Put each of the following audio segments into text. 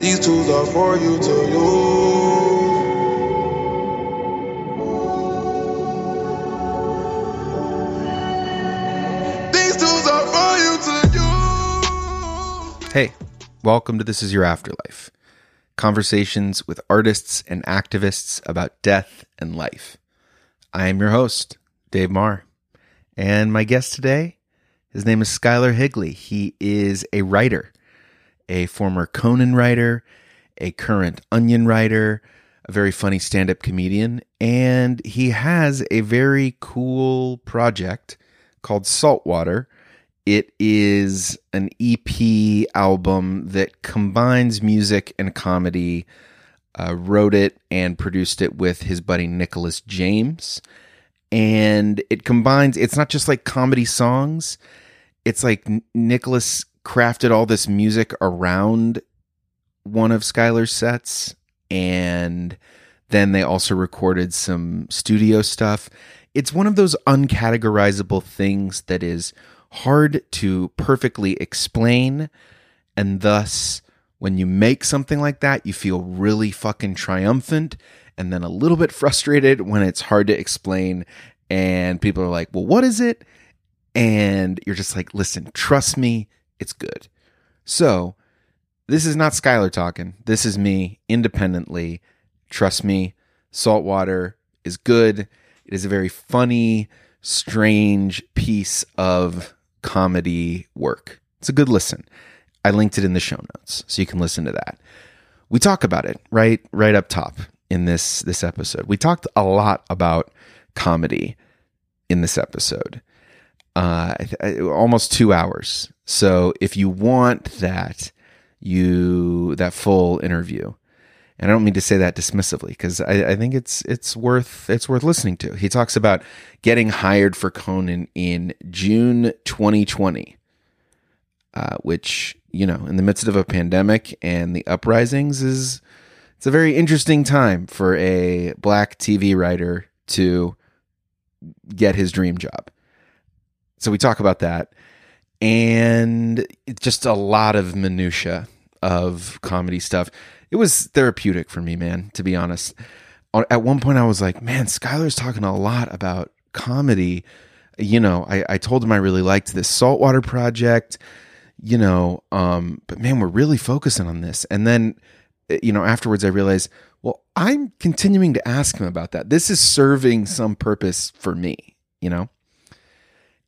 These tools are for you to use. These tools are for you to use. Hey, welcome to This Is Your Afterlife conversations with artists and activists about death and life. I am your host, Dave Maher, and my guest today, his name is Skylar Higley. He is a writer, a former Conan writer, a current Onion writer, a very funny stand up comedian, and he has a very cool project called Saltwater. It is an EP album that combines music and comedy. Uh, wrote it and produced it with his buddy Nicholas James. And it combines, it's not just like comedy songs, it's like Nicholas crafted all this music around one of Skylar's sets. And then they also recorded some studio stuff. It's one of those uncategorizable things that is hard to perfectly explain. And thus, when you make something like that, you feel really fucking triumphant and then a little bit frustrated when it's hard to explain. And people are like, well, what is it? And you're just like, listen, trust me, it's good. So, this is not Skylar talking. This is me independently. Trust me, Saltwater is good. It is a very funny, strange piece of comedy work. It's a good listen. I linked it in the show notes so you can listen to that. We talk about it right right up top in this this episode. We talked a lot about comedy in this episode. Uh, almost two hours. So if you want that, you that full interview, and I don't mean to say that dismissively because I, I, think it's it's worth it's worth listening to. He talks about getting hired for Conan in June 2020, uh, which you know, in the midst of a pandemic and the uprisings, is it's a very interesting time for a black TV writer to get his dream job. So we talk about that, and just a lot of minutia of comedy stuff it was therapeutic for me, man, to be honest. At one point, I was like, man, Skylar's talking a lot about comedy. You know, I, I told him I really liked this saltwater project, you know, um, but man, we're really focusing on this. And then, eh, you know, afterwards, I realized, well, I'm continuing to ask him about that. This is serving some purpose for me, you know?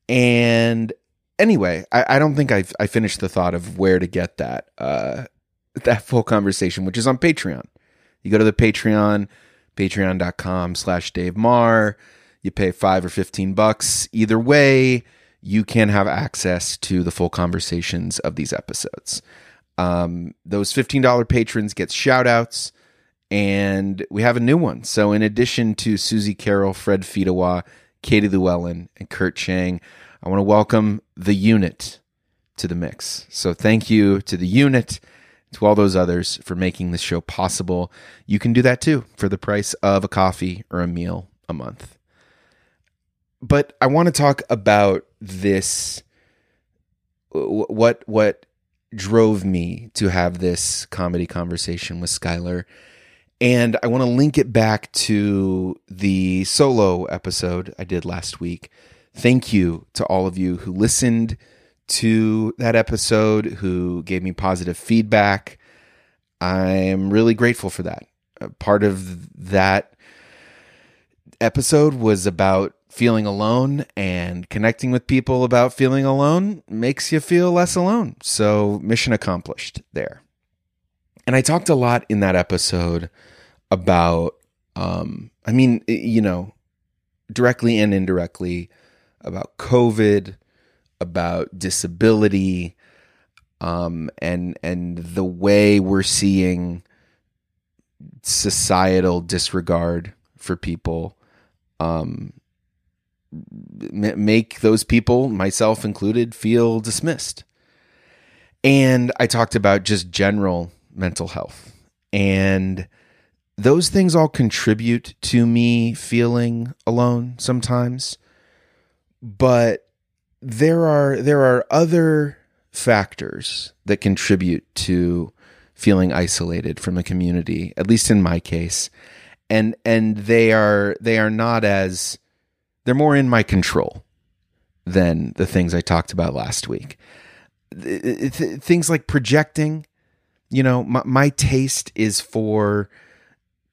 And anyway, I, I don't think I've I finished the thought of where to get that. Uh, that full conversation, which is on Patreon. You go to the Patreon, patreon.com slash Dave Maher. You pay five or 15 bucks. Either way, you can have access to the full conversations of these episodes. Um, those $15 patrons get shout outs, and we have a new one. So, in addition to Susie Carroll, Fred Fidawa, Katie Llewellyn, and Kurt Chang, I want to welcome the unit to the mix. So, thank you to the unit to all those others for making this show possible. You can do that too for the price of a coffee or a meal a month. But I want to talk about this what what drove me to have this comedy conversation with Skylar. And I want to link it back to the solo episode I did last week. Thank you to all of you who listened to that episode, who gave me positive feedback. I'm really grateful for that. Part of that episode was about feeling alone and connecting with people about feeling alone makes you feel less alone. So, mission accomplished there. And I talked a lot in that episode about, um, I mean, you know, directly and indirectly about COVID, about disability, um, and and the way we're seeing societal disregard for people um, make those people, myself included, feel dismissed. And I talked about just general mental health. And those things all contribute to me feeling alone sometimes. But there are there are other factors that contribute to feeling isolated from a community, at least in my case. And and they are they are not as they're more in my control than the things I talked about last week. Th- th- things like projecting, you know, my, my taste is for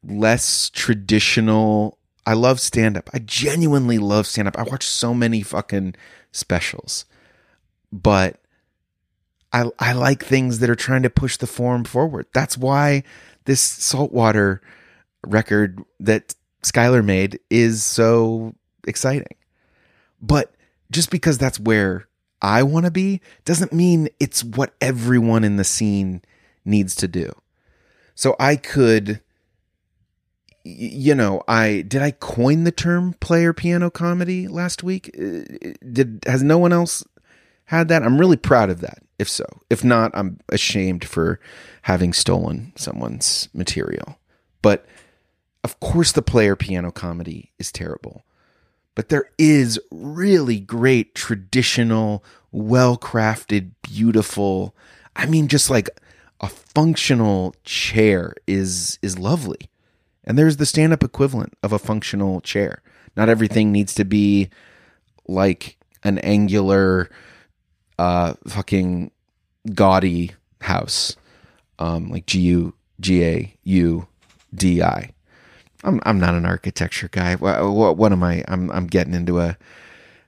less traditional. I love stand up. I genuinely love stand up. I watch so many fucking specials, but I I like things that are trying to push the form forward. That's why this saltwater record that Skylar made is so exciting. But just because that's where I want to be doesn't mean it's what everyone in the scene needs to do. So I could you know, I did I coin the term player piano comedy last week? Uh, did has no one else had that? I'm really proud of that. If so, if not, I'm ashamed for having stolen someone's material. But of course, the player piano comedy is terrible. But there is really great, traditional, well crafted, beautiful. I mean, just like a functional chair is is lovely. And there's the stand up equivalent of a functional chair. Not everything needs to be like an angular, uh, fucking gaudy house, um, like G U G A U D I. I'm I'm not an architecture guy. What, what, what am I? I'm I'm getting into a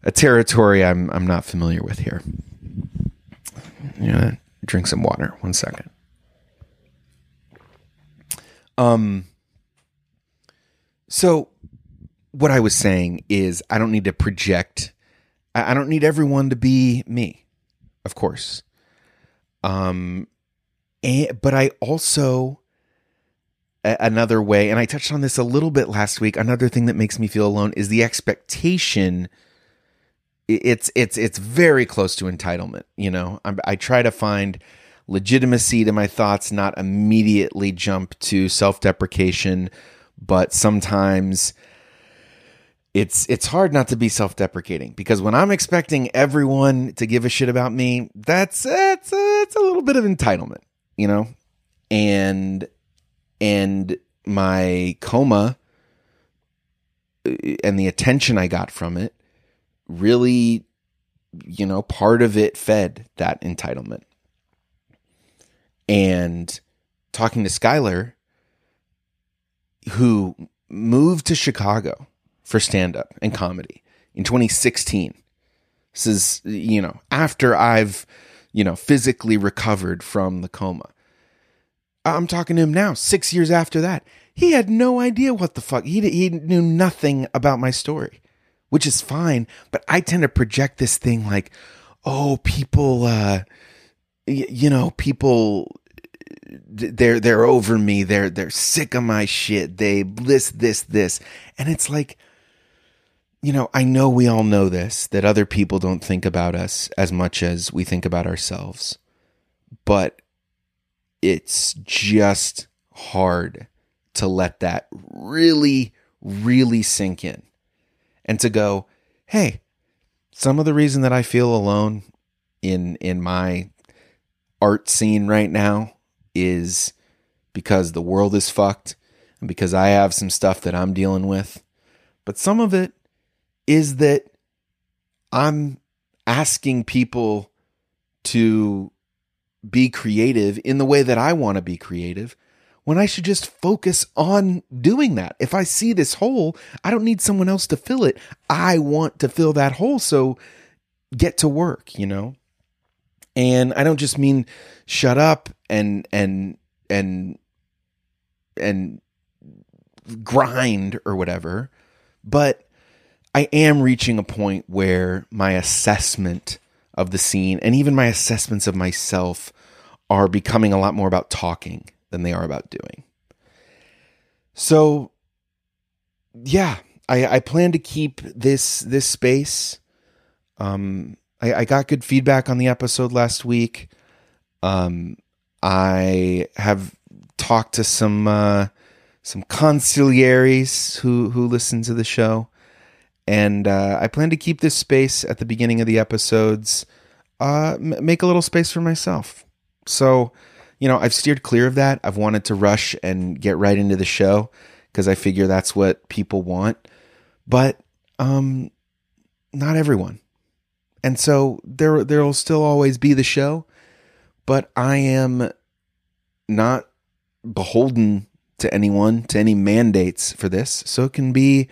a territory I'm I'm not familiar with here. Yeah, drink some water. One second. Um. So, what I was saying is, I don't need to project. I, don't need everyone to be me, of course. Um, and, but I also another way, and I touched on this a little bit last week. Another thing that makes me feel alone is the expectation. It's it's it's very close to entitlement. You know, I'm, I try to find legitimacy to my thoughts, not immediately jump to self deprecation, but sometimes it's it's hard not to be self-deprecating because when I'm expecting everyone to give a shit about me, that's it's it's a little bit of entitlement, you know? And and my coma uh, and the attention I got from it really, you know, part of it fed that entitlement. And talking to Skylar, who moved to Chicago for stand up and comedy in 2016. This is, you know, after I've, you know, physically recovered from the coma. I'm talking to him now, six years after that. He had no idea what the fuck. He, he knew nothing about my story, which is fine. But I tend to project this thing like, oh, people, uh, y- you know, people, they're they're over me. They're they're sick of my shit. They this this this, and it's like, you know, I know we all know this that other people don't think about us as much as we think about ourselves, but it's just hard to let that really, really sink in and to go, hey, some of the reason that I feel alone in in my art scene right now is because the world is fucked and because I have some stuff that I'm dealing with. But some of it is that I'm asking people to be creative in the way that I want to be creative when I should just focus on doing that. If I see this hole, I don't need someone else to fill it. I want to fill that hole. So get to work, you know? And I don't just mean shut up and, and, and, and grind or whatever, but I am reaching a point where my assessment of the scene and even my assessments of myself are becoming a lot more about talking than they are about doing. So yeah, I, I plan to keep this this space. Um I, I got good feedback on the episode last week. Um I have talked to some uh some consiglieres who who listen to the show and uh, I plan to keep this space at the beginning of the episodes. Uh, m- make a little space for myself. So, you know, I've steered clear of that. I've wanted to rush and get right into the show because I figure that's what people want. But um not everyone. And so there there'll still always be the show, but I am not beholden to anyone, to any mandates for this. So it can be,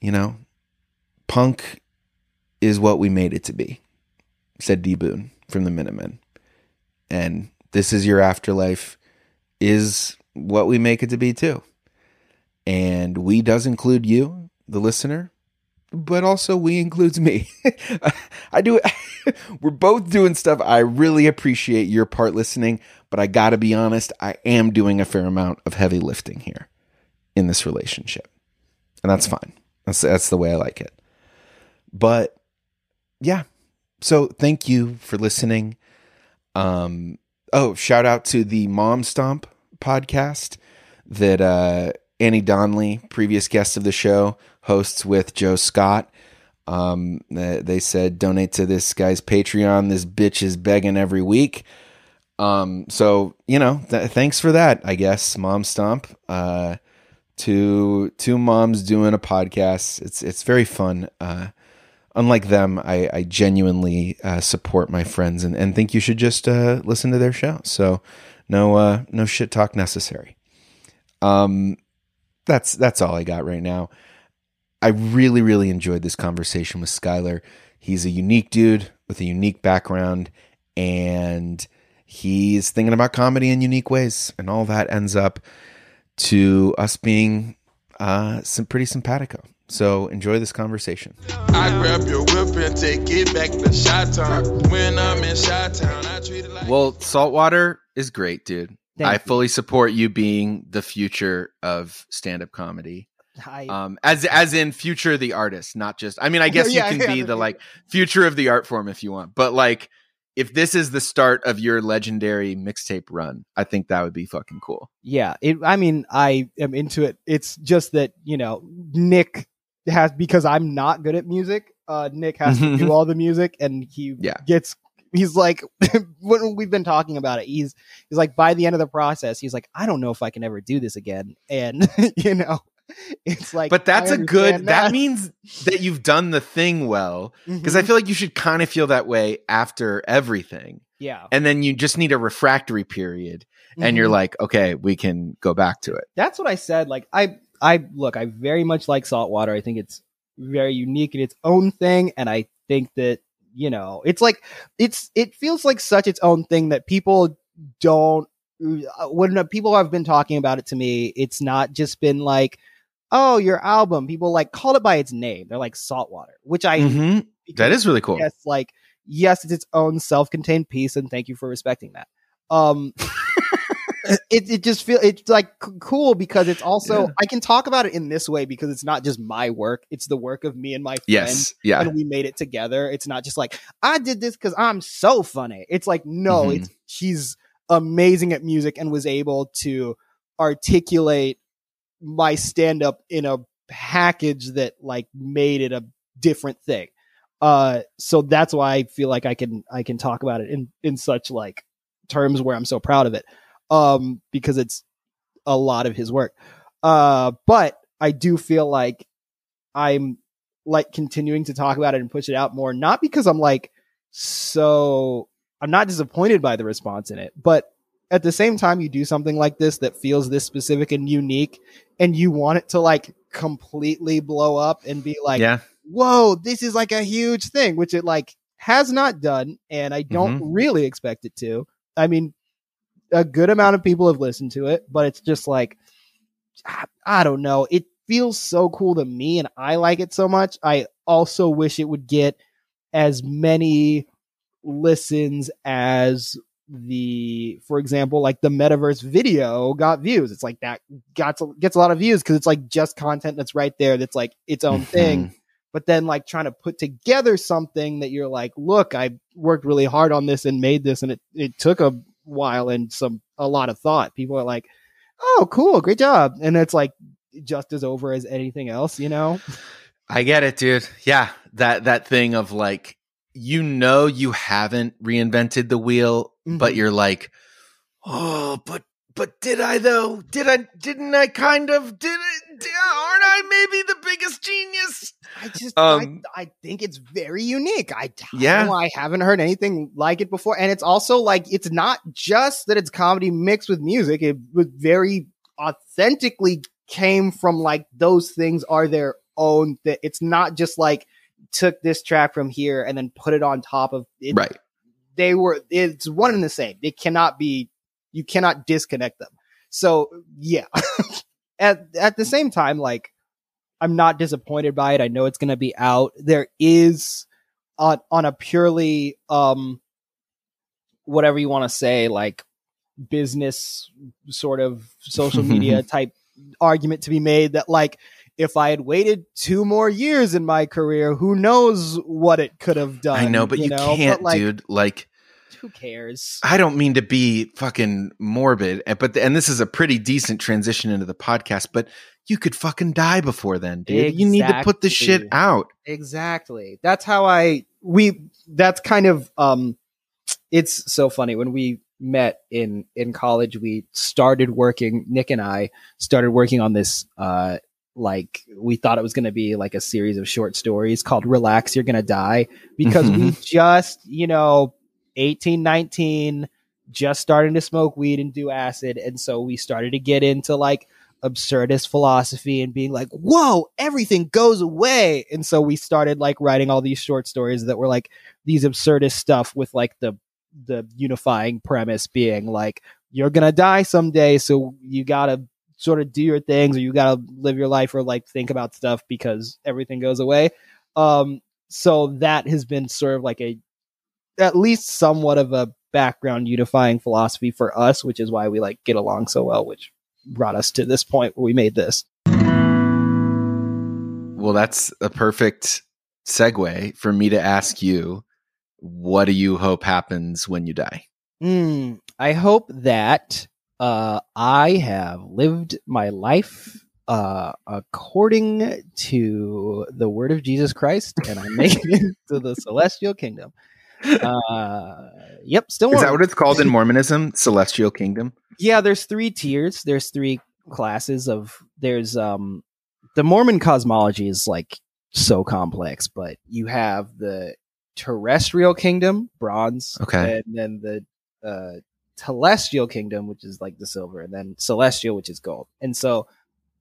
you know, punk is what we made it to be, said D Boon from the Minutemen. And this is your afterlife is what we make it to be too. And we does include you, the listener, but also we includes me. I do we're both doing stuff I really appreciate your part listening, but I got to be honest, I am doing a fair amount of heavy lifting here in this relationship. And that's fine. That's that's the way I like it. But yeah. So thank you for listening. Um oh, shout out to the Mom Stomp podcast that uh Annie Donnelly, previous guest of the show, hosts with Joe Scott. Um, they said donate to this guy's Patreon. This bitch is begging every week. Um, so you know, th- thanks for that. I guess Mom Stomp. Uh, two two moms doing a podcast. It's it's very fun. Uh, unlike them, I, I genuinely uh, support my friends and, and think you should just uh, listen to their show. So no uh, no shit talk necessary. Um, that's that's all I got right now. I really really enjoyed this conversation with Skylar. He's a unique dude with a unique background, and he's thinking about comedy in unique ways, and all that ends up to us being uh, some pretty simpatico. So enjoy this conversation. I grab your whip and take it back to Shot Town. When I'm in Shot Town, I treat it like. Well, saltwater is great, dude. Thank I you. fully support you being the future of stand-up comedy. I, Um, as as in future the artist, not just. I mean, I guess Yeah, you can yeah, be the the like future of the art form if you want, but like if this is the start of your legendary mixtape run, I think that would be fucking cool. yeah, it. I mean, I am into it. It's just that you know Nick has because I'm not good at music. Uh, Nick has to do all the music, and he Yeah. gets. He's like when we've been talking about it. He's he's like by the end of the process, he's like, I don't know if I can ever do this again, and you know, it's like. But that's a good. understand That means that you've done the thing well, because I Mhm. feel like you should kind of feel that way after everything, yeah, and then you just need a refractory period, and you're Mhm. like, okay, we can go back to it. that's what I said. Like I, I look, I very much like saltwater. I think it's very unique in its own thing, and I think that you know, it's like it's it feels like such its own thing that people don't. uh, When people have been talking about it to me, it's not just been like, "Oh, your album." People like call it by its name. They're like saltwater, which I Mhm. That is really cool. yes, like yes, it's its own self-contained piece, and thank you for respecting that. Um, it it just feel it's like c- cool because it's also Yeah. I can talk about it in this way because it's not just my work; it's the work of me and my friends. Yes. Yeah. And we made it together. It's not just like I did this because I'm so funny. It's like no, Mhm. it's she's amazing at music and was able to articulate my stand up in a package that like made it a different thing. Uh so that's why I feel like I can I can talk about it in in such like terms where I'm so proud of it. Um because it's a lot of his work. Uh but I do feel like I'm like continuing to talk about it and push it out more not because I'm like so I'm not disappointed by the response in it, but at the same time you do something like this that feels this specific and unique and you want it to like completely blow up and be like yeah. whoa this is like a huge thing which it like has not done and i don't mm-hmm. really expect it to. I mean a good amount of people have listened to it but it's just like I, I don't know. It feels so cool to me and i like it so much. I also wish it would get as many listens as the for example like the metaverse video got views. It's like that got gets a lot of views because it's like just content that's right there that's like its own mm-hmm. thing. But then like trying to put together something that you're like look i worked really hard on this and made this and it, it took a while and some a lot of thought. People are like oh cool great job. And it's like just as over as anything else you know? I get it, dude. Yeah, that that thing of like you know you haven't reinvented the wheel, but Mhm. you're like, Oh, but but did I though? Did I? Didn't I? Kind of. Did it? Did, aren't I maybe the biggest genius? I just Um, I, I think it's very unique. I Yeah. yeah. I haven't heard anything like it before, and it's also like it's not just that it's comedy mixed with music. It was very authentically came from like those things are their own. That it's not just like took this track from here and then put it on top of it. Right. They were. It's one and the same. It cannot be. You cannot disconnect them. So yeah. at at the same time, like I'm not disappointed by it. I know it's going to be out. There is on on a purely um whatever you want to say like business sort of social media type argument to be made that like if I had waited two more years in my career, who knows what it could have done. I know, but you, know? can't, But, like, dude. Like, Who cares? I don't mean to be fucking morbid, eh, but and this is a pretty decent transition into the podcast. But you could fucking die before then, dude. You need to put the shit out. Exactly. That's how I we that's kind of um it's so funny when we met in in college we started working Nick and I started working on this uh like we thought it was going to be like a series of short stories called Relax You're Going to Die because we mm-hmm. just, you know, 18 19 just starting to smoke weed and do acid and so we started to get into like absurdist philosophy and being like, whoa, everything goes away. And so we started like writing all these short stories that were like these absurdist stuff with like the the unifying premise being like you're gonna die someday, so you gotta sort of do your things or you gotta live your life or like think about stuff because everything goes away. Um so that has been sort of like a at least somewhat of a background unifying philosophy for us, which is why we like get along so well, which brought us to this point where we made this. Well, that's a perfect segue for me to ask you, what do you hope happens when you die? Mm, I hope that uh, I have lived my life uh, according to the word of Jesus Christ, and I make it to the celestial kingdom. Uh, yep, still Is that what it's called in Mormonism? Celestial Kingdom? yeah there's three tiers there's three classes of there's um the mormon cosmology is like so complex but you have the telestial kingdom bronze Okay. and then the uh celestial kingdom which is like the silver and then celestial which is gold. And so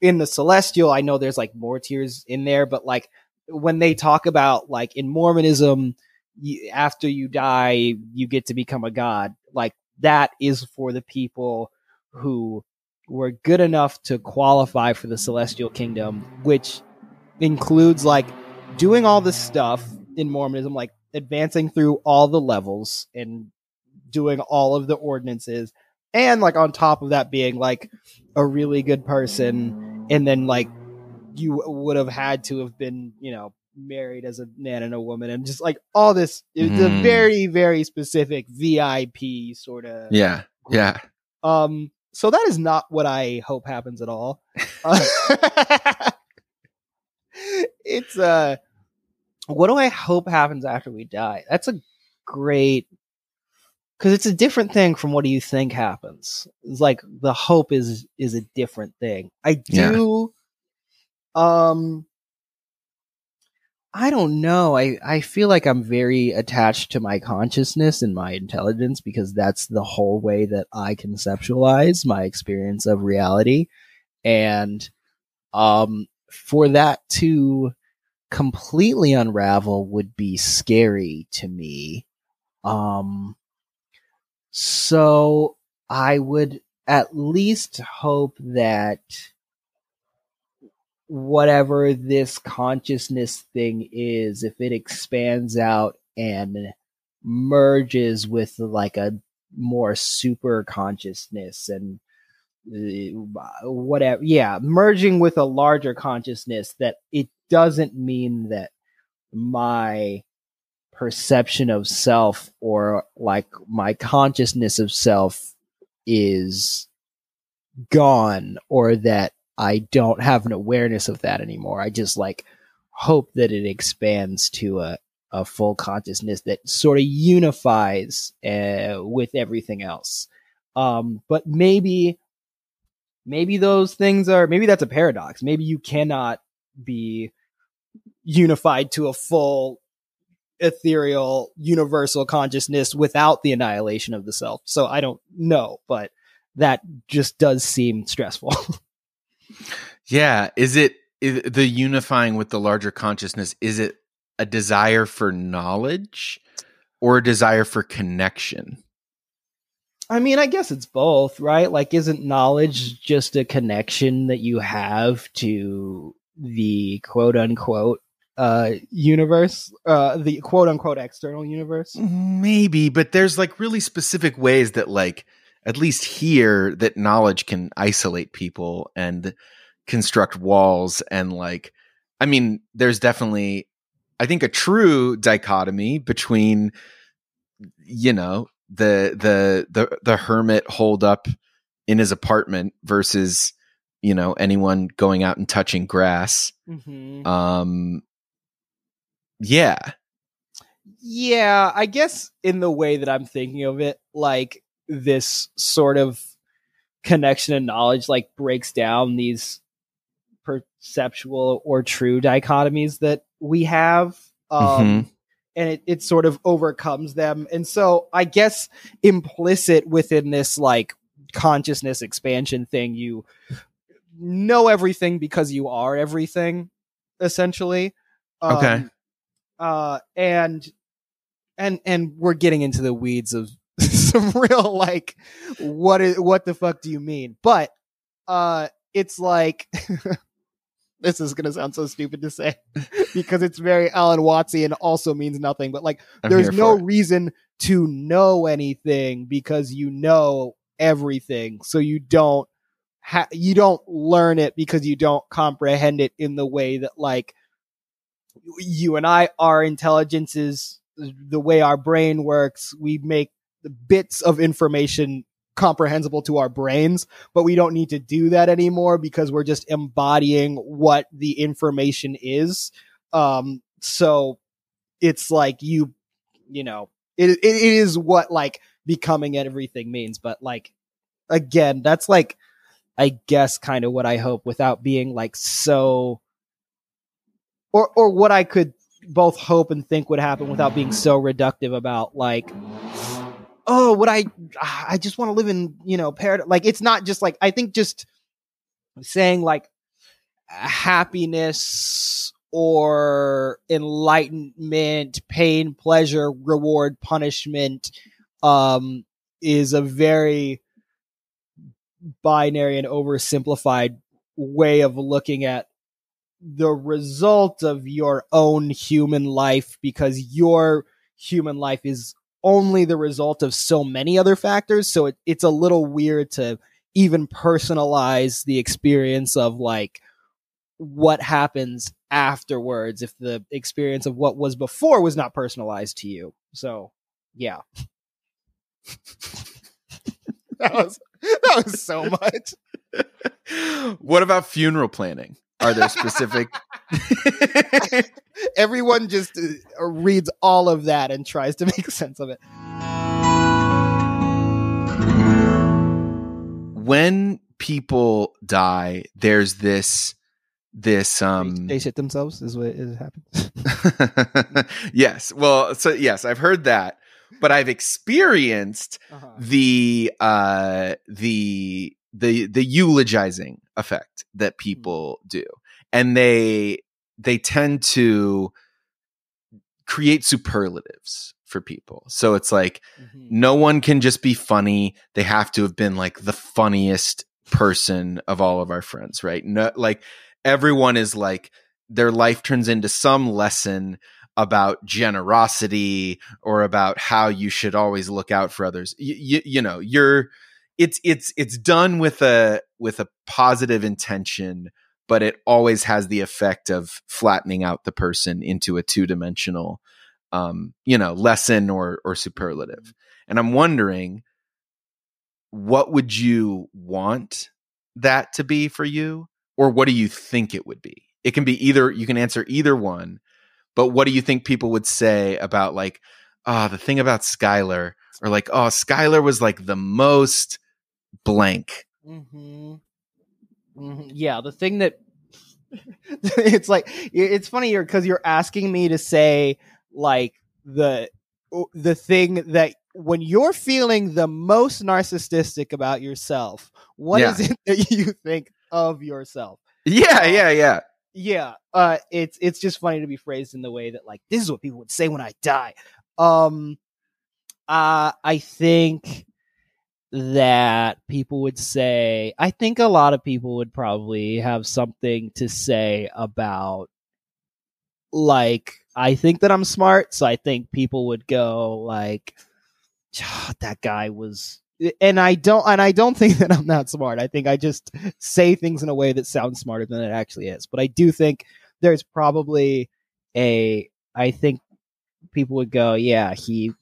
in the celestial i know there's like more tiers in there but like when they talk about like in mormonism you, after you die you get to become a god like that is for the people who were good enough to qualify for the celestial kingdom which includes like doing all this stuff in mormonism like advancing through all the levels and doing all of the ordinances and like on top of that being like a really good person and then like you would have had to have been you know married as a man and a woman and just like all this it's a Mm. very very specific vip sort of Yeah. Yeah. um so that is not what i hope happens at all Uh, it's uh what do i hope happens after we die that's a great because it's a different thing from what do you think happens. It's like the hope is is a different thing. I Yeah. do um i don't know. I i feel like i'm very attached to my consciousness and my intelligence because that's the whole way that i conceptualize my experience of reality. And um for that to completely unravel would be scary to me. Um so i would at least hope that whatever this consciousness thing is if it expands out and merges with like a more super consciousness and uh, whatever yeah merging with a larger consciousness that it doesn't mean that my perception of self or like my consciousness of self is gone or that I don't have an awareness of that anymore. I just like hope that it expands to a, a full consciousness that sort of unifies uh, with everything else. Um, but maybe, maybe those things are, maybe that's a paradox. Maybe you cannot be unified to a full ethereal universal consciousness without the annihilation of the self. So I don't know, but that just does seem stressful. yeah, is it is the unifying with the larger consciousness is it a desire for knowledge or a desire for connection? I mean, I guess it's both, right? Like, isn't knowledge just a connection that you have to the quote unquote uh, universe, uh, the quote unquote external universe? Maybe, but there's like really specific ways that, like, at least here, that knowledge can isolate people and construct walls. And, like, I mean, there's definitely, I think, a true dichotomy between, you know, the the the the hermit hold up in his apartment versus you know anyone going out and touching grass mm-hmm. um yeah yeah i guess in the way that i'm thinking of it like this sort of connection and knowledge like breaks down these perceptual or true dichotomies that we have um mm-hmm and it, it sort of overcomes them. And so I guess implicit within this like consciousness expansion thing, you know everything because you are everything, essentially. Um, okay. Uh, and and and we're getting into the weeds of some real like what is what the fuck do you mean? But uh, it's like this is gonna sound so stupid to say because it's very Alan Wattsy and also means nothing. But like, I'm there's no reason to know anything because you know everything, so you don't ha- you don't learn it because you don't comprehend it in the way that like you and I, our intelligence is the way our brain works. We make the bits of information comprehensible to our brains, but we don't need to do that anymore because we're just embodying what the information is. Um, so it's like you, you know, it, it is what like becoming everything means, but like, again, that's like, I guess kind of what I hope without being like so, or, or what I could both hope and think would happen without being so reductive about like, oh, would I? I just want to live in you know paradise. Like it's not just like I think just saying like happiness or enlightenment, pain, pleasure, reward, punishment, um, is a very binary and oversimplified way of looking at the result of your own human life because your human life is only the result of so many other factors. So it, it's a little weird to even personalize the experience of like what happens afterwards if the experience of what was before was not personalized to you. So, yeah. that was that was so much. what about funeral planning? Are there specific everyone just uh, reads all of that and tries to make sense of it. When people die, there's this this um they, shit themselves is what it happens. yes. Well, so yes, I've heard that, but I've experienced uh-huh. the uh the the the eulogizing effect that hmm. people do. And they they tend to create superlatives for people. So it's like mm-hmm. no one can just be funny. They have to have been like the funniest person of all of our friends, right? No, like everyone is like their life turns into some lesson about generosity or about how you should always look out for others. You, you know, you're it's it's it's done with a with a positive intention but it always has the effect of flattening out the person into a two dimensional, um, you know, lesson or or superlative. And I'm wondering, what would you want that to be for you, or what do you think it would be? It can be either. You can answer either one, but what do you think people would say about like, ah, oh, the thing about Skylar, or like, oh, Skylar was like the most blank. Mm-hmm. Mm-hmm. Yeah, the thing that it's like it's funny here because you're asking me to say like the the thing that when you're feeling the most narcissistic about yourself, what Yeah. is it that you think of yourself? Yeah, yeah, yeah. Yeah, uh, it's it's just funny to be phrased in the way that like this is what people would say when I die. Um, uh, I think that people would say. I think a lot of people would probably have something to say about like I think that I'm smart, so I think people would go like "Ah, that guy was and I don't and I don't think that I'm not smart. I think I just say things in a way that sounds smarter than it actually is. But I do think there's probably a I think people would go, yeah, he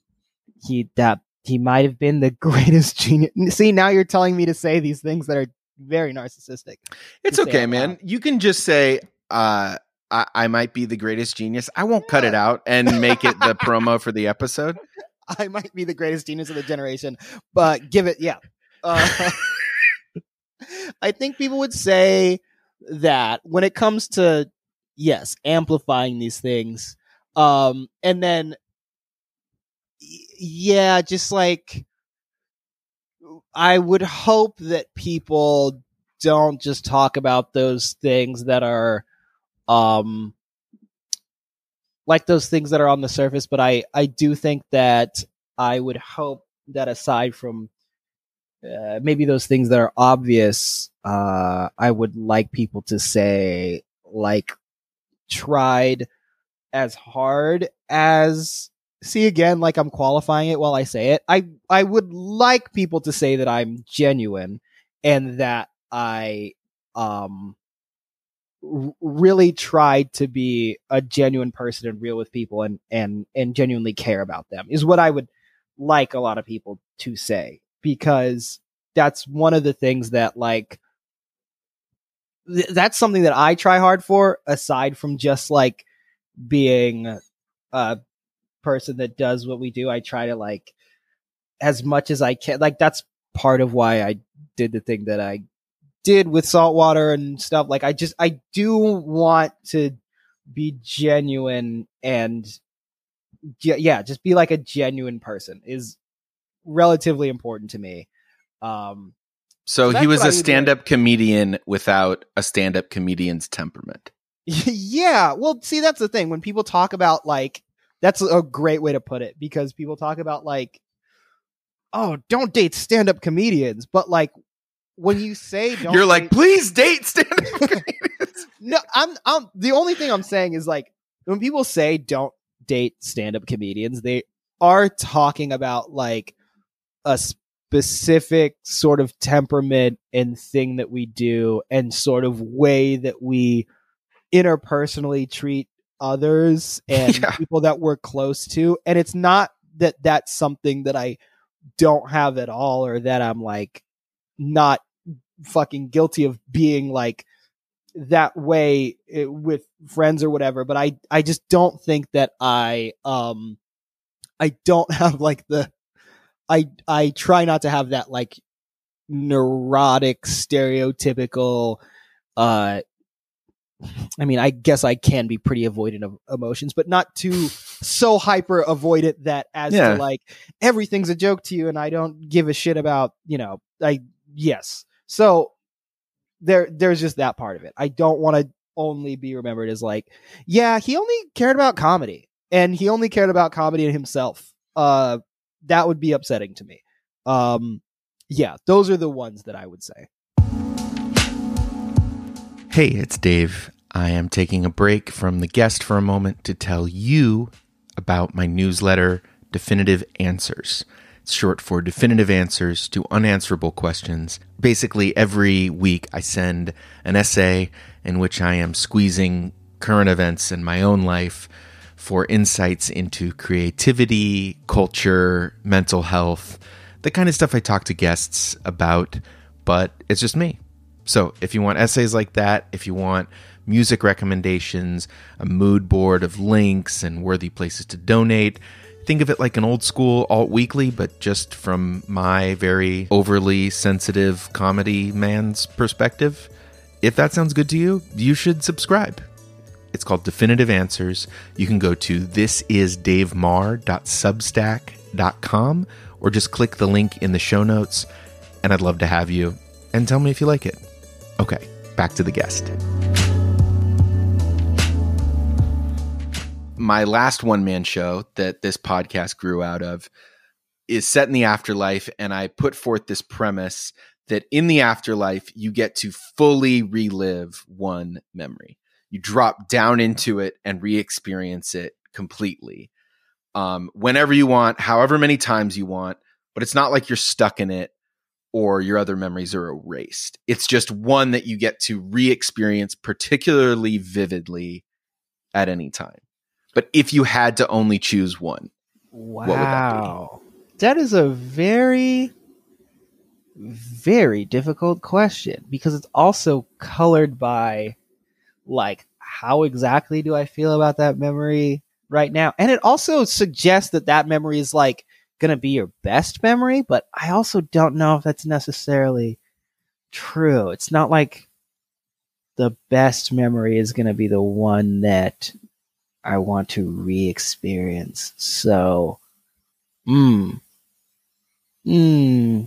he that he might have been the greatest genius. See, now you're telling me to say these things that are very narcissistic. It's okay, man. loud. You can just say, uh, I, I might be the greatest genius. I won't cut it out and make it the promo for the episode. I might be the greatest genius of the generation, but give it, yeah. Uh, I think people would say that when it comes to yes, amplifying these things, um, and then yeah, just like I would hope that people don't just talk about those things that are um like those things that are on the surface but i i do think that i would hope that aside from uh, maybe those things that are obvious uh i would like people to say like tried as hard as see again like i'm qualifying it while i say it i i would like people to say that i'm genuine and that i um really tried to be a genuine person and real with people and and and genuinely care about them is what I would like a lot of people to say because that's one of the things that like th- that's something that I try hard for aside from just like being a person that does what we do I try to like as much as I can like that's part of why I did the thing that I did with saltwater and stuff like i just i do want to be genuine and yeah just be like a genuine person is relatively important to me um So That's he was a would do. stand up comedian without a stand up comedian's temperament. yeah well see that's the thing when people talk about like that's a great way to put it because people talk about like oh don't date stand-up comedians but like when you say don't You're like, date- please date stand up comedians. No, I'm I'm the only thing I'm saying is like when people say don't date stand-up comedians, they are talking about like a specific sort of temperament and thing that we do and sort of way that we interpersonally treat others and Yeah. people that we're close to and it's not that that's something that I don't have at all or that I'm like not fucking guilty of being like that way eh, with friends or whatever but i i just don't think that i um i don't have like the i i try not to have that like neurotic stereotypical uh I mean, I guess I can be pretty avoidant of emotions, but not too so hyper avoidant that as Yeah. to like everything's a joke to you and I don't give a shit about, you know, I yes. So there there's just that part of it. I don't want to only be remembered as like, yeah, he only cared about comedy and he only cared about comedy and himself. Uh that would be upsetting to me. Um yeah, those are the ones that I would say. Hey, it's Dave. I am taking a break from the guest for a moment to tell you about my newsletter, Definitive Answers. It's short for Definitive Answers to Unanswerable Questions. Basically, every week I send an essay in which I am squeezing current events in my own life for insights into creativity, culture, mental health, the kind of stuff I talk to guests about, but it's just me. So if you want essays like that, if you want music recommendations, a mood board of links and worthy places to donate, Think of it like an old school alt weekly, but just from my very overly sensitive comedy man's perspective. If that sounds good to you, you should subscribe. It's called Definitive Answers. You can go to thisisdavemar.substack.com or just click the link in the show notes, and I'd love to have you. And tell me if you like it. Okay, back to the guest. My last one man show that this podcast grew out of is set in the afterlife, and I put forth this premise that in the afterlife, you get to fully relive one memory. You drop down into it and re experience it completely um, whenever you want, however many times you want, but it's not like you're stuck in it or your other memories are erased. It's just one that you get to re experience particularly vividly at any time. But if you had to only choose one, wow. That, that is a very, very difficult question because it's also colored by like how exactly do I feel about that memory right now? And it also suggests that that memory is like going to be your best memory, but I also don't know if that's necessarily true. It's not like the best memory is going to be the one that I want to re experience. So, hmm. Hmm.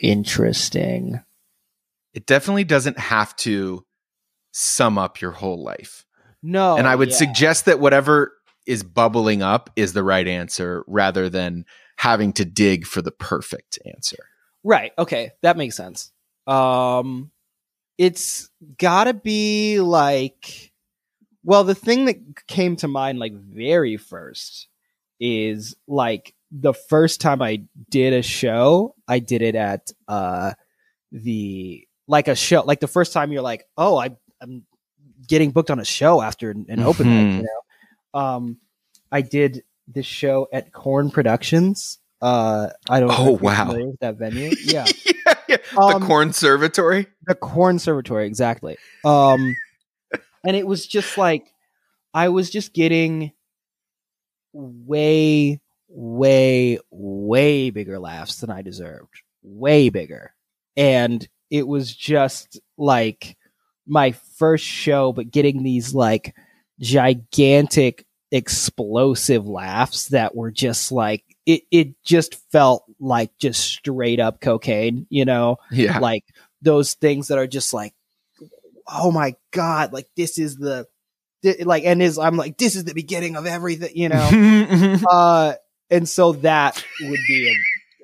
Interesting. It definitely doesn't have to sum up your whole life. No. And I would yeah. suggest that whatever is bubbling up is the right answer rather than having to dig for the perfect answer. Right. Okay. That makes sense. Um it's got to be like well the thing that came to mind like very first is like the first time I did a show, I did it at uh the like a show like the first time you're like, "Oh, I I'm getting booked on a show after an, an open Mhm. mic, you know. Um, I did this show at Corn Productions. Uh, I don't. know Oh, wow. with that venue. Yeah, yeah, yeah. Um, the Conservatory. the Cornservatory, exactly. Um, and it was just like I was just getting way, way, way bigger laughs than I deserved. Way bigger, and it was just like my first show, but getting these like gigantic, explosive laughs that were just like it. It just felt like just straight up cocaine, you know Yeah. like those things that are just like oh my god like this is the thi- like and is i'm like this is the beginning of everything you know uh and so that would be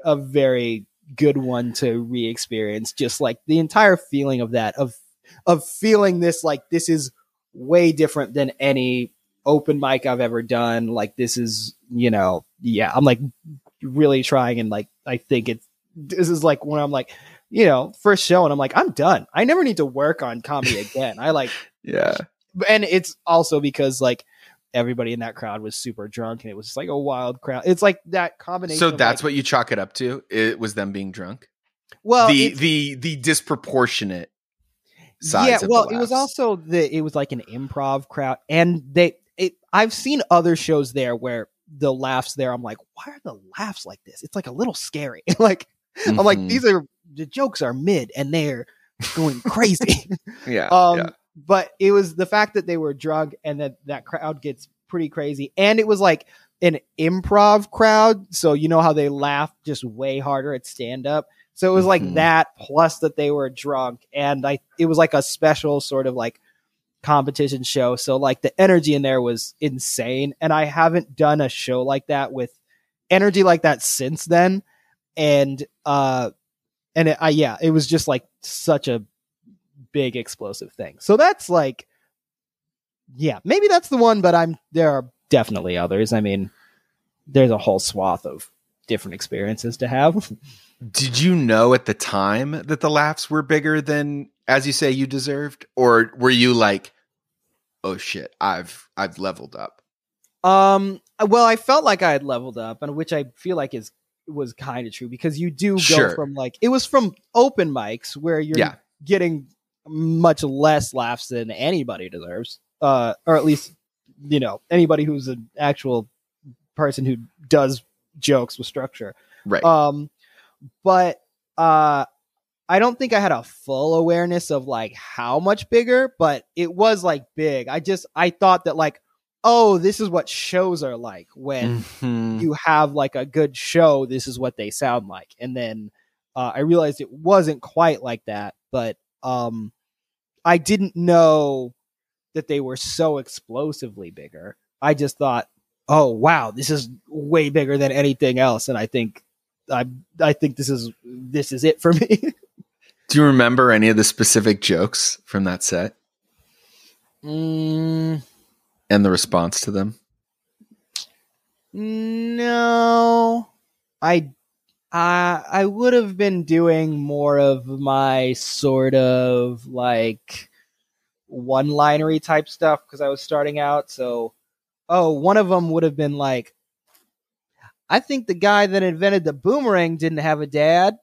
a, a very good one to re-experience just like the entire feeling of that of of feeling this like this is way different than any open mic i've ever done like this is you know yeah i'm like really trying and like i think it's this is like when i'm like you know first show and i'm like i'm done i never need to work on comedy again i like yeah. and it's also because like everybody in that crowd was super drunk and it was just like a wild crowd it's like that combination So that's like- what you chalk it up to? It was them being drunk? well the the the disproportionate yeah well it was also the it was like an improv crowd and they it i've seen other shows there where the laughs there i'm like why are the laughs like this? It's like a little scary. Like i'm like these are the jokes are mid and they're going crazy. Yeah, um yeah. but it was the fact that they were drunk and that that crowd gets pretty crazy. And it was like an improv crowd so you know how they laugh just way harder at stand up so it was like Mhm. that plus that they were drunk and i it was like a special sort of like competition show. So like the energy in there was insane. And i haven't done a show like that with energy like that since then. And uh and it, I yeah it was just like such a big explosive thing. So that's like yeah maybe that's the one but i'm there are definitely others. I mean there's a whole swath of different experiences to have Did you know at the time that the laughs were bigger than as you say you deserved or were you like oh shit, I've I've leveled up. Um. Well, I felt like I had leveled up, and which I feel like is was kind of true because you do go Sure. from like it was from open mics where you're Yeah. getting much less laughs than anybody deserves, uh, or at least you know anybody who's an actual person who does jokes with structure. Right. Um, but uh, I don't think I had a full awareness of like how much bigger, but it was like big. I just I thought that like, oh, this is what shows are like when Mhm. you have like a good show. This is what they sound like, and then uh, I realized it wasn't quite like that. But um, I didn't know that they were so explosively bigger. I just thought, oh wow, this is way bigger than anything else, and I think I I think this is this is it for me. Do you remember any of the specific jokes from that set mm, and the response to them? no, I I I would have been doing more of my sort of like one-linery type stuff because I was starting out. So, oh, one of them would have been like, I think the guy that invented the boomerang didn't have a dad.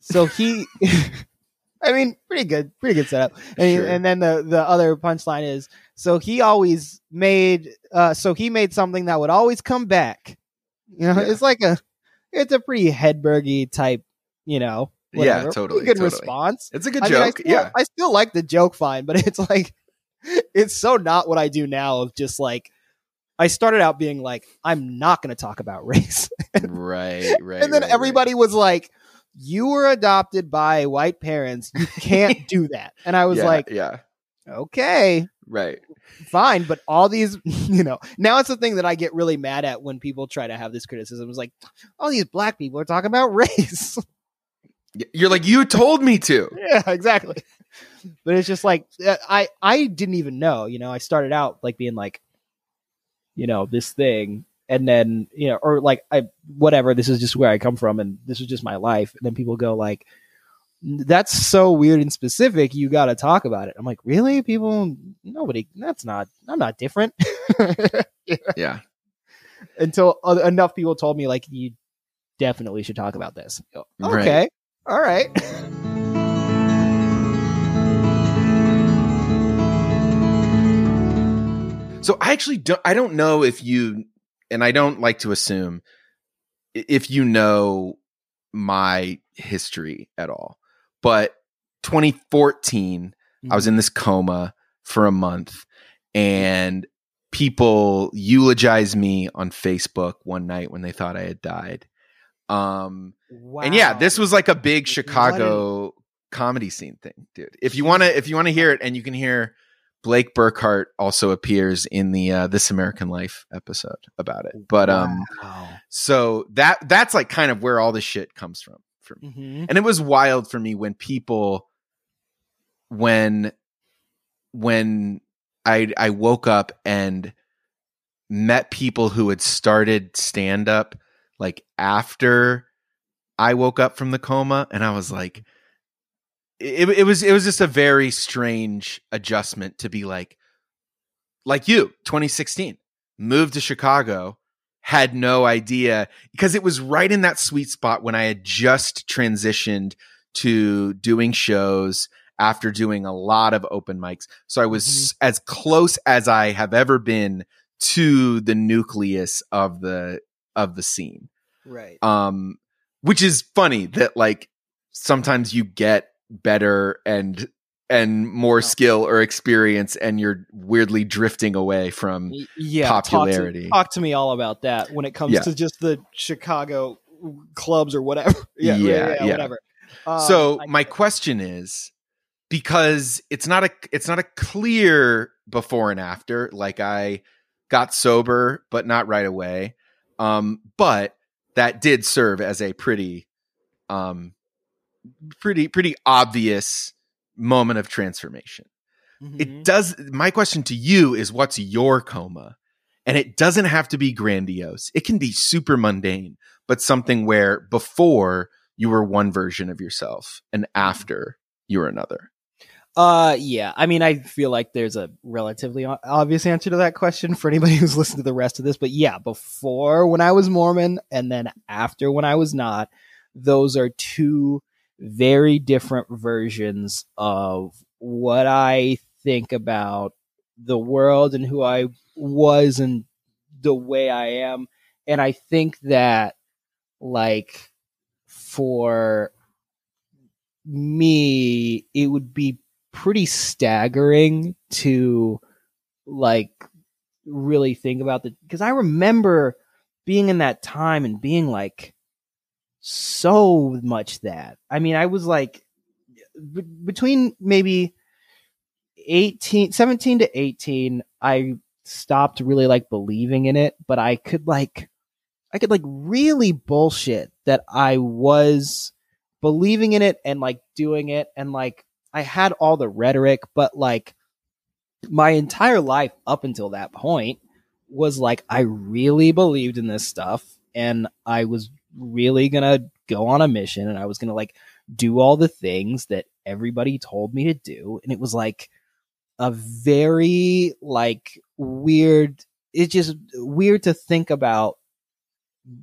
So he, I mean, pretty good, pretty good setup. And, Sure. and then the the other punchline is, so he always made, uh, so he made something that would always come back. You know, Yeah. it's like a, it's a pretty Hedbergy type, you know. Yeah, whatever. Pretty totally, Good totally. response. It's a good I mean, I joke. still, yeah. I still like the joke fine, but it's like it's so not what I do now of just like I started out being like, I'm not gonna talk about race. right, right. and then right, everybody was like, You were adopted by white parents. You can't do that. And I was Yeah, like, yeah, Okay, right. fine. But all these, you know, now it's the thing that I get really mad at when people try to have this criticism. It's like, all these black people are talking about race. You're like, you told me to. yeah, exactly. But it's just like uh, I I didn't even know. You know, I started out like being like, you know, this thing, and then you know, or like I whatever. This is just where I come from, and this is just my life. And then people go like, "That's so weird and specific. You got to talk about it." I'm like, really? People, nobody. That's not. I'm not different. Yeah. Until other, enough people told me like you definitely should talk about this. Go, Right. Okay, all right. So I actually don't. I don't know if you, and I don't like to assume if you know my history at all. But 2014, I was in this coma for a month, and people eulogized me on Facebook one night when they thought I had died. Um, and yeah, this was like a big Chicago comedy scene thing, dude. If you want to, if you want to hear it, and you can hear Blake Burkhart also appears in the uh, This American Life episode about it. But um, Wow. so that that's like kind of where all this shit comes from for me. Mhm. And it was wild for me when people, when, when I I woke up and met people who had started stand up like after I woke up from the coma, and I was like, it, it was it was just a very strange adjustment to be like, like you, 2016, moved to Chicago, had no idea because it was right in that sweet spot when I had just transitioned to doing shows after doing a lot of open mics. So I was as close as I have ever been to the nucleus of the of the scene Right. um which is funny that like sometimes you get better and and more Oh. skill or experience and you're weirdly drifting away from yeah. popularity. Talk to, talk to me all about that when it comes Yeah. to just the Chicago clubs or whatever. yeah, Yeah, yeah, whatever. Um, so I- my question is because it's not a it's not a clear before and after like i got sober but not right away um but that did serve as a pretty um pretty pretty obvious moment of transformation Mhm. it does my question to you is what's your coma and it doesn't have to be grandiose it can be super mundane but something where before you were one version of yourself and after you were another Uh, yeah. I mean, I feel like there's a relatively obvious answer to that question for anybody who's listened to the rest of this. But yeah, before when I was Mormon and then after when I was not, those are two very different versions of what I think about the world and who I was and the way I am. And I think that, like, for me, it would be pretty staggering to, like, really think about the. Because I remember being in that time and being like, so much that. I mean, I was like, b- between maybe 18 17 to 18 i stopped really like believing in it but i could like i could like really bullshit that i was believing in it and like doing it and like i had all the rhetoric but like my entire life up until that point was like i really believed in this stuff and i was really gonna go on a mission and i was gonna like do all the things that everybody told me to do and it was like a very like weird it's just weird to think about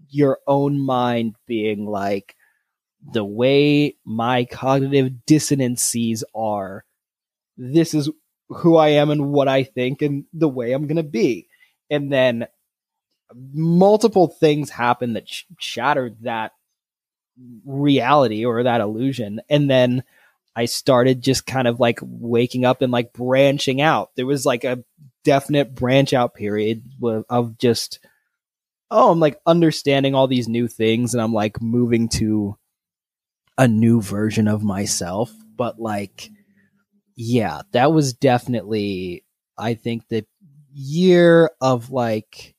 your own mind being like the way my cognitive dissonances are. This is who i am and what i think and the way i'm going to be. And then multiple things happened that sh- shattered that reality or that illusion and then I started just kind of like waking up and like branching out. There was like a definite branch out period of just, oh, I'm like understanding all these new things and I'm like moving to a new version of myself. But like, yeah, that was definitely, I think, the year of like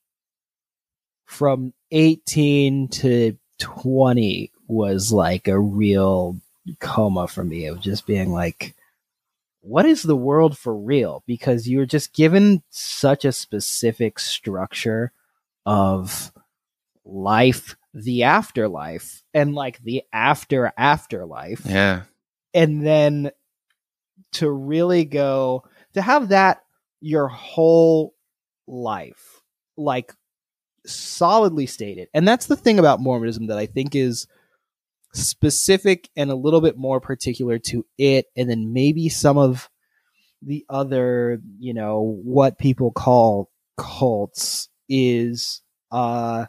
from 18 to 20 was like a real coma for me of just being like, what is the world for real? Because you're just given such a specific structure of life, the afterlife, and like the after afterlife. Yeah. And then to really go to have that your whole life, like solidly stated. And that's the thing about Mormonism that I think is specific and a little bit more particular to it, and then maybe some of the other, you know, what people call cults is uh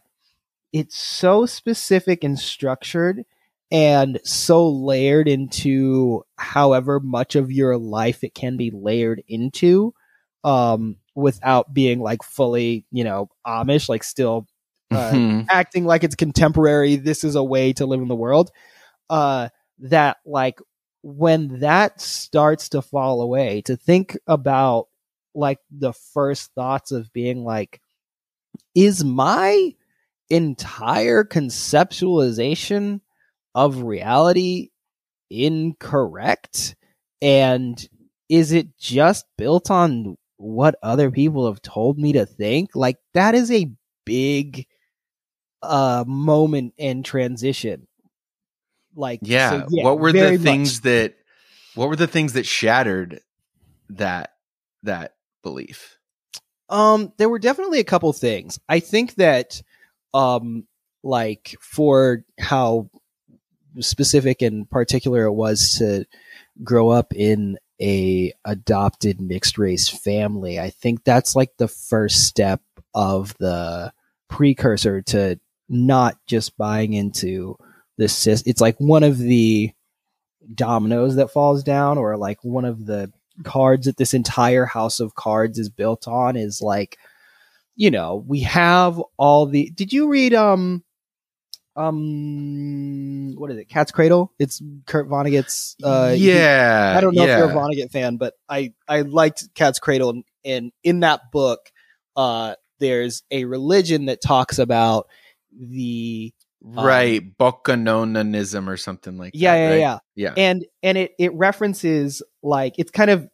it's so specific and structured and so layered into however much of your life it can be layered into um without being like fully, you know, Amish, like still uh, mm-hmm. acting like it's contemporary. This is a way to live in the world. Uh, that like when that starts to fall away, to think about like the first thoughts of being like, is my entire conceptualization of reality incorrect? And is it just built on what other people have told me to think? Like that is a big uh moment and transition like yeah, so, yeah what were the things much. that what were the things that shattered that that belief um there were definitely a couple things i think that um like for how specific and particular it was to grow up in a adopted mixed race family. I think that's like the first step of the precursor to not just buying into this it's like one of the dominoes that falls down or like one of the cards that this entire house of cards is built on is like you know we have all the did you read um um what is it cat's cradle it's kurt vonnegut's uh yeah he, i don't know yeah. if you're a vonnegut fan but i i liked cat's cradle and, and in that book uh there's a religion that talks about the right um, Bokononism or something like yeah, that. Yeah, right? yeah, yeah. And and it it references like it's kind of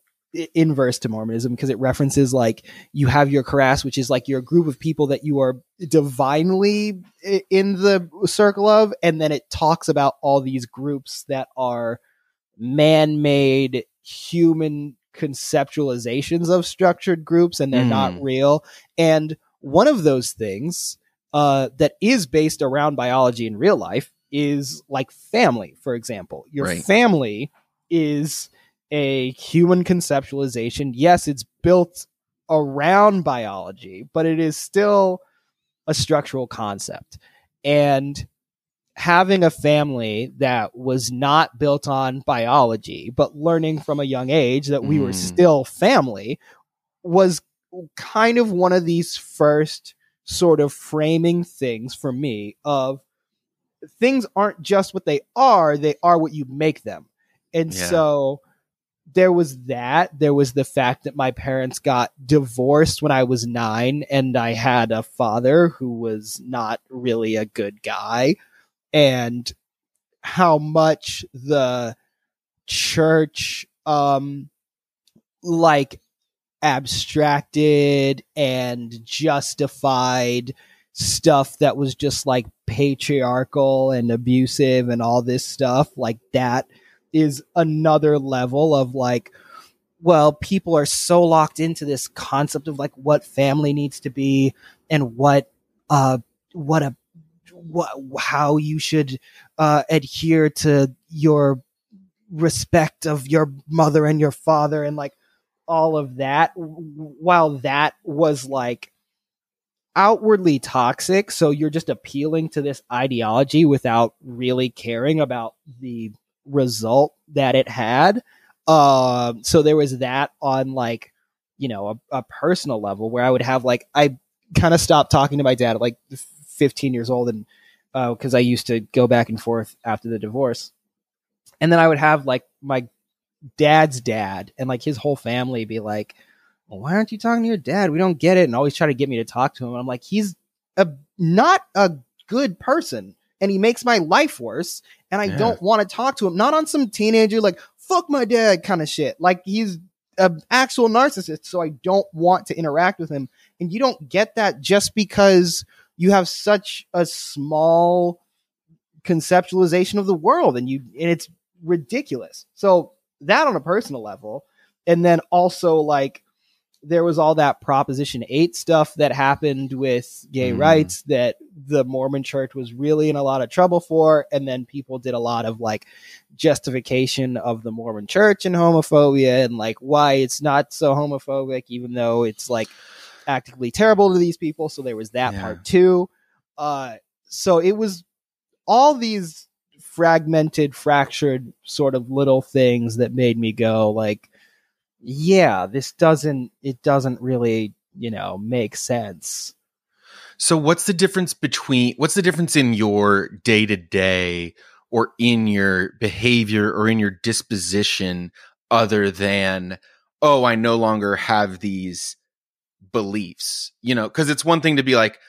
inverse to Mormonism because it references like you have your Karass, which is like your group of people that you are divinely in the circle of, and then it talks about all these groups that are man-made human conceptualizations of structured groups and they're mm. not real. And one of those things uh, that is based around biology in real life is like family, for example. Your right. family is a human conceptualization. Yes, it's built around biology, but it is still a structural concept. And having a family that was not built on biology, but learning from a young age that we mm. were still family was kind of one of these first sort of framing things for me of things aren't just what they are, they are what you make them. And yeah. so there was that. There was the fact that my parents got divorced when I was nine, and I had a father who was not really a good guy and how much the church um like abstracted and justified stuff that was just like patriarchal and abusive and all this stuff like that is another level of like well people are so locked into this concept of like what family needs to be and what uh what a what how you should uh, adhere to your respect of your mother and your father and like all of that. While that was like outwardly toxic so you're just appealing to this ideology without really caring about the result that it had uh, so there was that on like you know a, a personal level where i would have like i kind of stopped talking to my dad at like 15 years old and because uh, I used to go back and forth after the divorce. And then I would have like my dad's dad and like his whole family be like, well, why aren't you talking to your dad? We don't get it. And always try to get me to talk to him. And I'm like, he's a, not a good person and he makes my life worse. And I yeah. don't want to talk to him, not on some teenager, like, fuck my dad kind of shit. Like he's an actual narcissist. So I don't want to interact with him. And you don't get that just because you have such a small conceptualization of the world and you and it's ridiculous. So that on a personal level and then also like there was all that proposition 8 stuff that happened with gay mm. rights that the mormon church was really in a lot of trouble for and then people did a lot of like justification of the mormon church and homophobia and like why it's not so homophobic even though it's like actively terrible to these people. So there was that yeah. part too. Uh, so it was all these fragmented, fractured sort of little things that made me go like, yeah, this doesn't, it doesn't really, you know, make sense. So what's the difference between, what's the difference in your day to day or in your behavior or in your disposition other than, oh, I no longer have these beliefs, you know, because it's one thing to be like,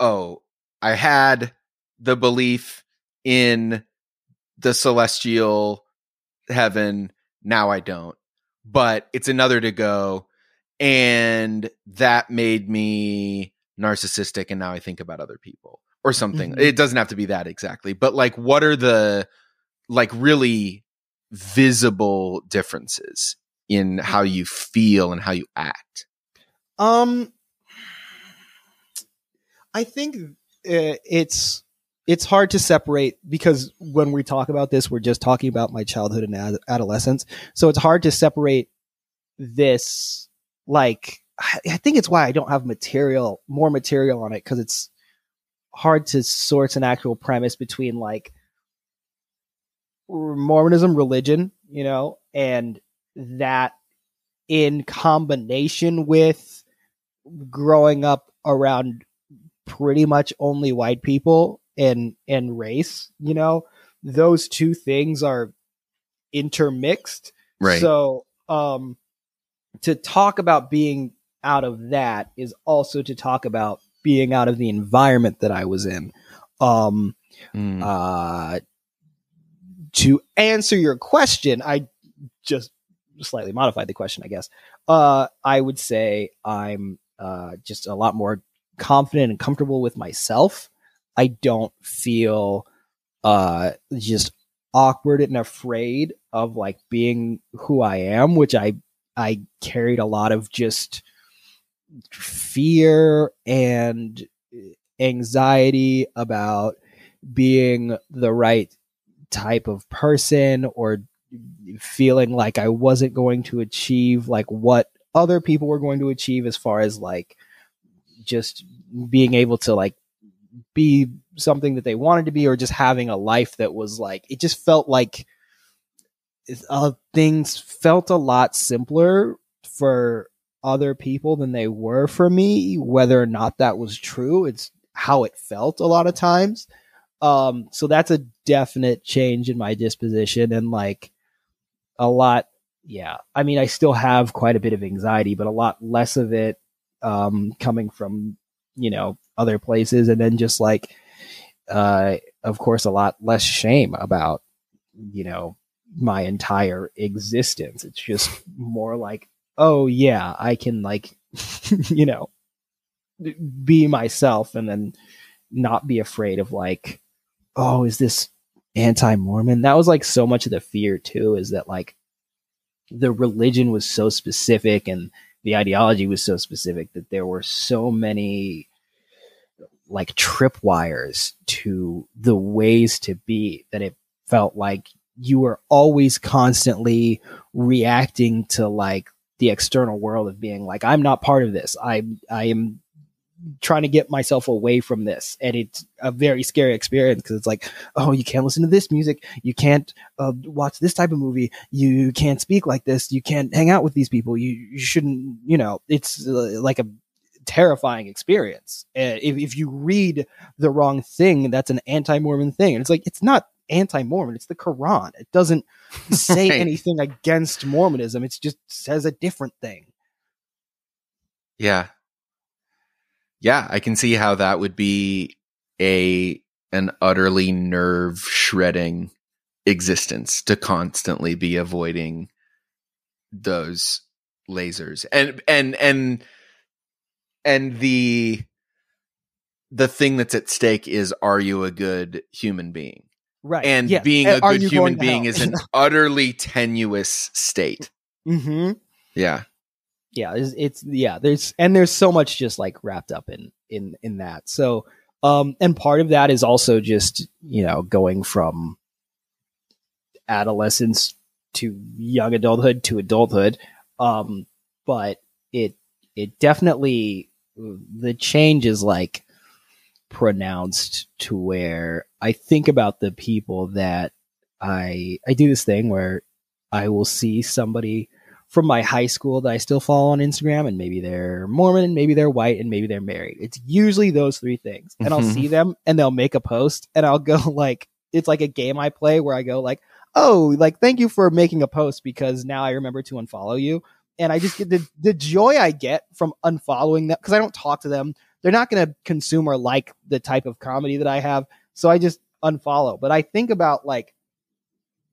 oh, I had the belief in the celestial heaven, now I don't. But it's another to go, and that made me narcissistic, and now I think about other people or something. Mm-hmm. It doesn't have to be that exactly, but like, what are the like really visible differences in how you feel and how you act? Um, I think uh, it's it's hard to separate because when we talk about this, we're just talking about my childhood and ad- adolescence. So it's hard to separate this. Like, I think it's why I don't have material, more material on it because it's hard to source an actual premise between like Mormonism, religion, you know, and that in combination with growing up around pretty much only white people and and race, you know, those two things are intermixed. Right. So, um to talk about being out of that is also to talk about being out of the environment that I was in. Um mm. uh to answer your question, I just slightly modified the question, I guess. Uh I would say I'm uh, just a lot more confident and comfortable with myself. I don't feel uh, just awkward and afraid of like being who I am, which I I carried a lot of just fear and anxiety about being the right type of person or feeling like I wasn't going to achieve like what other people were going to achieve as far as like just being able to like be something that they wanted to be or just having a life that was like it just felt like uh, things felt a lot simpler for other people than they were for me whether or not that was true. It's how it felt a lot of times. Um so that's a definite change in my disposition and like a lot yeah. I mean i still have quite a bit of anxiety but a lot less of it um coming from you know other places. And then just like uh of course a lot less shame about you know my entire existence. It's just more like oh yeah i can like you know be myself and then not be afraid of like oh is this anti-mormon? That was like so much of the fear too is that like the religion was so specific and the ideology was so specific that there were so many like tripwires to the ways to be that it felt like you were always constantly reacting to like the external world of being like i'm not part of this. I i am trying to get myself away from this. And it's a very scary experience because it's like oh you can't listen to this music. You can't uh, watch this type of movie. You can't speak like this. You can't hang out with these people. You, you shouldn't you know it's uh, like a terrifying experience uh, if, if you read the wrong thing that's an anti-mormon thing and it's like it's not anti-mormon it's the quran it doesn't say Right. anything against mormonism it just says a different thing Yeah. Yeah, I can see how that would be a an utterly nerve shredding existence to constantly be avoiding those lasers. And and and and the the thing that's at stake is are you a good human being? right And yeah. being a are good human being is an utterly tenuous state. mm-hmm. Yeah. yeah it's, it's yeah there's and there's so much just like wrapped up in in in that so um and part of that is also just you know going from adolescence to young adulthood to adulthood um but it it definitely the change is like pronounced to where i think about the people that i i do this thing where i will see somebody from my high school that I still follow on Instagram, and maybe they're Mormon, and maybe they're white, and maybe they're married. It's usually those three things. And I'll Mhm. see them, and they'll make a post, and I'll go like, it's like a game I play where I go like, oh, like thank you for making a post because now I remember to unfollow you, and I just get the the joy I get from unfollowing them because I don't talk to them. They're not going to consume or like the type of comedy that I have, so I just unfollow. But I think about like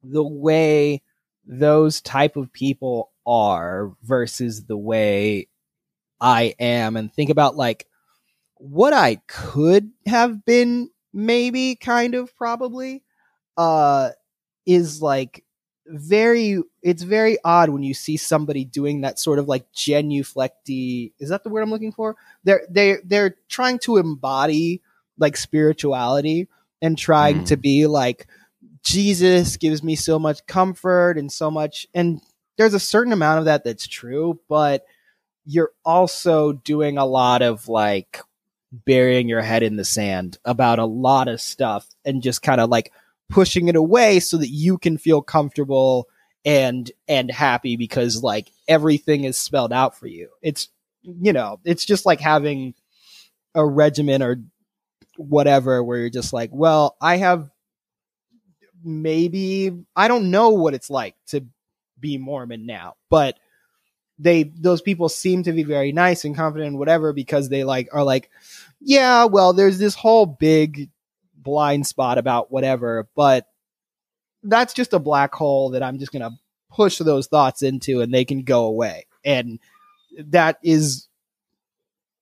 the way those type of people are versus the way I am and think about like what I could have been maybe kind of probably uh is like very it's very odd when you see somebody doing that sort of like genuflecty is that the word I'm looking for? They're they they're trying to embody like spirituality and trying Mm. to be like Jesus gives me so much comfort and so much and there's a certain amount of that that's true, but you're also doing a lot of like burying your head in the sand about a lot of stuff and just kind of like pushing it away so that you can feel comfortable and and happy because like everything is spelled out for you. It's you know, it's just like having a regimen or whatever where you're just like, well, I have maybe I don't know what it's like to be Mormon now, but they those people seem to be very nice and confident and whatever because they like are like, yeah, well, there's this whole big blind spot about whatever, but that's just a black hole that I'm just gonna push those thoughts into and they can go away. And that is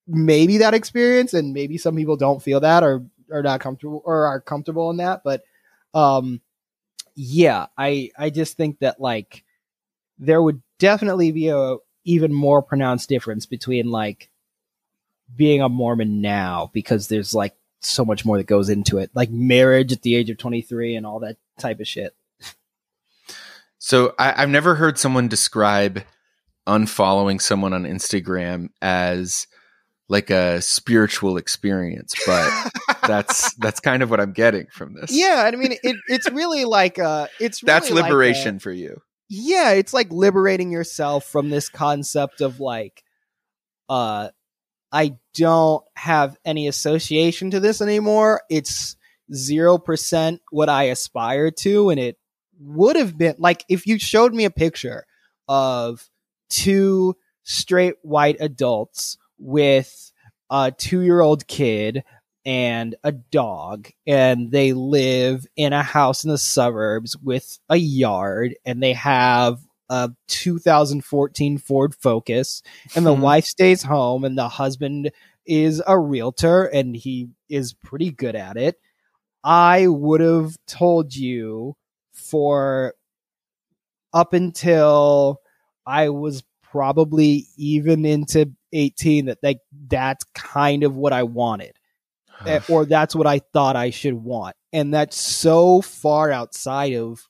maybe that experience and maybe some people don't feel that or are not comfortable or are comfortable in that, but um yeah, I I just think that like there would definitely be a even more pronounced difference between like being a Mormon now because there's like so much more that goes into it, like marriage at the age of 23 and all that type of shit. So I, I've never heard someone describe unfollowing someone on Instagram as like a spiritual experience, but that's that's kind of what I'm getting from this. Yeah, I mean, it, it's really like uh, it's really that's like liberation a- for you. yeah, it's like liberating yourself from this concept of like, uh, I don't have any association to this anymore. It's zero percent what I aspire to, and it would have been like if you showed me a picture of two straight white adults with a two year old kid and a dog, and they live in a house in the suburbs with a yard, and they have a 2014 Ford Focus, and the Hmm. wife stays home, and the husband is a realtor, and he is pretty good at it. I would have told you for up until I was probably even into 18 that like that's kind of what I wanted eh, or that's what I thought I should want. And that's so far outside of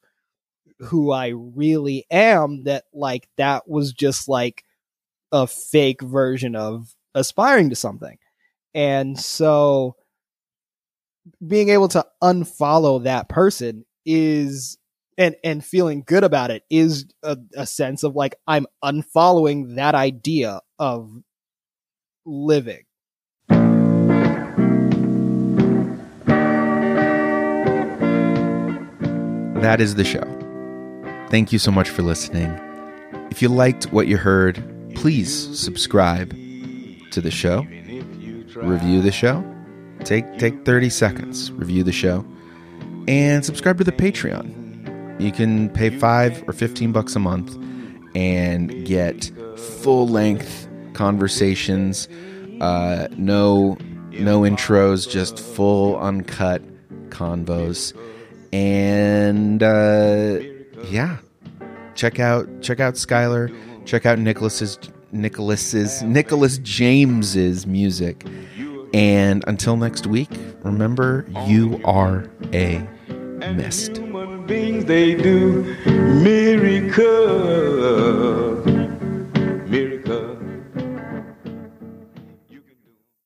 who I really am that like that was just like a fake version of aspiring to something. And so being able to unfollow that person is and and feeling good about it is a, a sense of like I'm unfollowing that idea of living. that is the show. Thank you so much for listening. If you liked what you heard, please subscribe to the show, review the show. Take take 30 seconds, review the show, and subscribe to the Patreon. You can pay 5 or 15 bucks a month and get full-length conversations, uh, no no intros, just full uncut convos and uh, yeah, check out check out Skylar, check out Nicholas's Nicholas's Nicholas James's music, and until next week, remember you are a mist. Human beings, they do miracles.